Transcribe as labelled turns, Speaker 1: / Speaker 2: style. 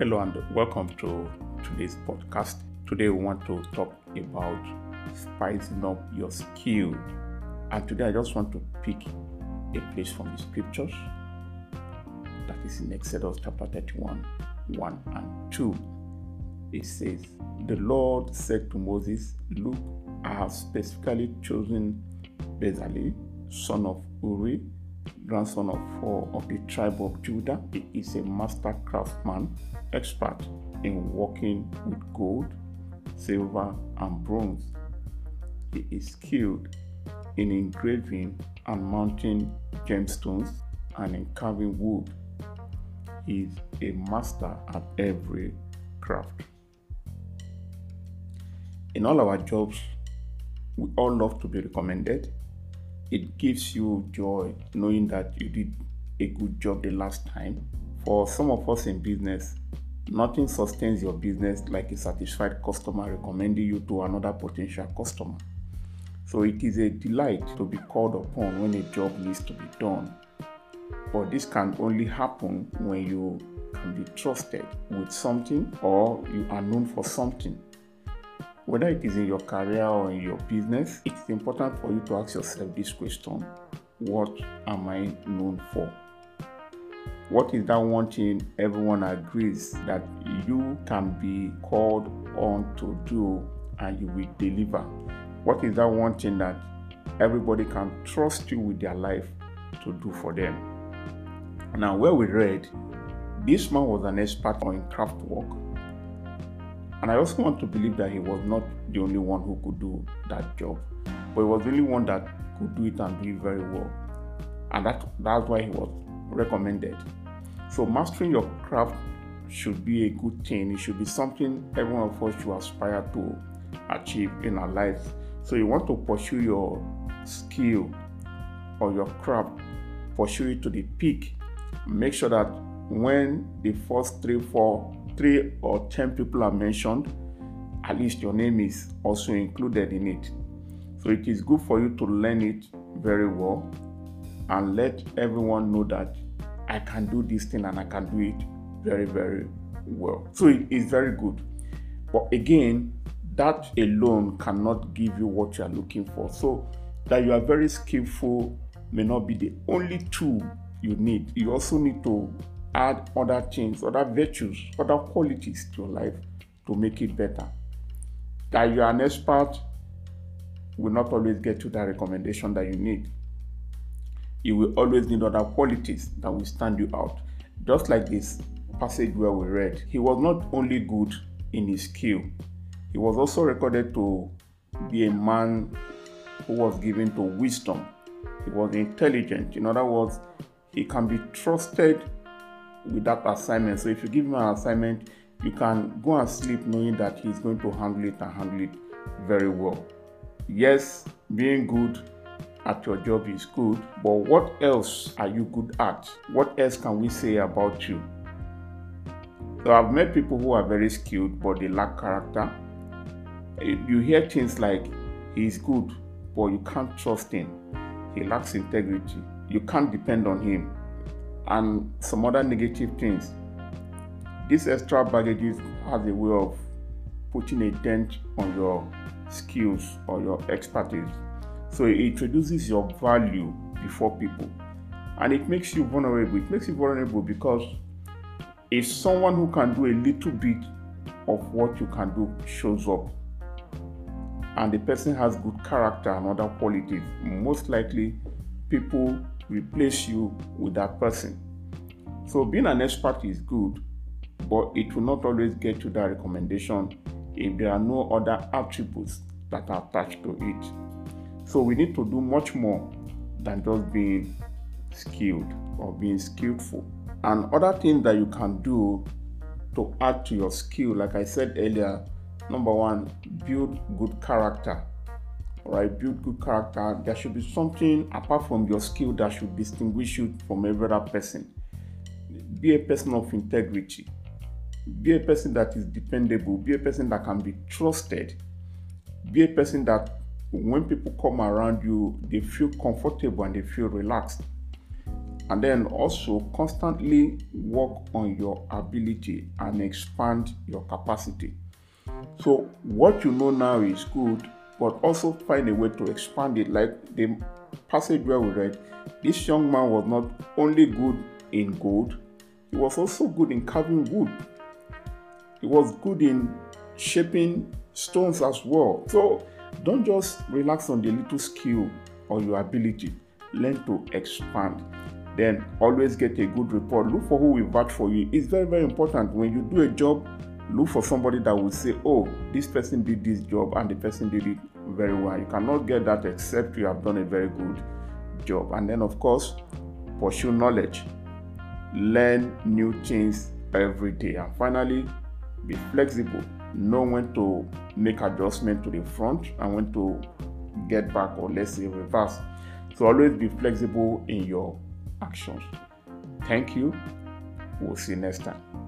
Speaker 1: Hello and welcome to today's podcast. Today we want to talk about spicing up your skill. And today I just want to pick a place from the scriptures that is in Exodus chapter 31, 1 and 2. It says, The Lord said to Moses, Look, I have specifically chosen Bezalel, son of Uri, grandson of Hur of the tribe of Judah. He is a master craftsman, expert in working with gold, silver, and bronze. He is skilled in engraving and mounting gemstones and in carving wood. He is a master at every craft. In all our jobs, we all love to be recommended it gives you joy knowing that you did a good job the last time. For some of us in business, nothing sustains your business like a satisfied customer recommending you to another potential customer. So it is a delight to be called upon when a job needs to be done. But this can only happen when you can be trusted with something or you are known for something. Whether it is in your career or in your business, it's important for you to ask yourself this question What am I known for? What is that one thing everyone agrees that you can be called on to do and you will deliver? What is that one thing that everybody can trust you with their life to do for them? Now, where we read, this man was an expert on craft work and I also want to believe that he was not the only one who could do that job, but he was the only one that could do it and do it very well. And that, that's why he was recommended. So, mastering your craft should be a good thing. It should be something every one of us should aspire to achieve in our lives. So, you want to pursue your skill or your craft, pursue it to the peak. Make sure that when the first three, four three or ten people are mentioned, at least your name is also included in it. So it is good for you to learn it very well and let everyone know that I can do this thing and I can do it very, very well. So it is very good. But again, that alone cannot give you what you are looking for. So that you are very skillful may not be the only tool you need. You also need to add other things, other virtues, other qualities to your life to make it better. That you are an expert will not always get you that recommendation that you need. You will always need other qualities that will stand you out. Just like this passage where we read, he was not only good in his skill, he was also recorded to be a man who was given to wisdom. He was intelligent. In other words, he can be trusted with that assignment. So if you give him an assignment, you can go and sleep knowing that he's going to handle it and handle it very well. Yes, being good at your job is good, but what else are you good at? What else can we say about you? So I've met people who are very skilled but they lack character. You hear things like he's good, but you can't trust him. He lacks integrity. You can't depend on him and some other negative things. This extra baggage has a way of putting a dent on your skills or your expertise. So it reduces your value before people and it makes you vulnerable. It makes you vulnerable because if someone who can do a little bit of what you can do shows up and the person has good character and other qualities, most likely people replace you with that person. So being an expert is good, but it will not always get you that recommendation if there are no other attributes that are attached to it. So we need to do much more than just being skilled or being skillful. And other things that you can do to add to your skill, like I said earlier, number one, build good character right build good character there should be something apart from your skill that should distinguish you from every other person. Be a person of integrity. Be a person that is dependable. Be a person that can be trusted. Be a person that when people come around you they feel comfortable and they feel relaxed. And then also constantly work on your ability and expand your capacity. So, what you know now is good, but also find a way to expand it. Like the passage where we read, this young man was not only good in gold, he was also good in carving wood. He was good in shaping stones as well. So don't just relax on the little skill or your ability. Learn to expand. Then always get a good report. Look for who will vouch for you. It's very, very important. When you do a job, look for somebody that will say, Oh, this person did this job and the person did it very well. You cannot get that except you have done a very good job. And then, of course, pursue knowledge. Learn new things every day. And finally, be flexible know when to make adjustment to the front and when to get back or let's say reverse so always be flexible in your actions thank you we'll see you next time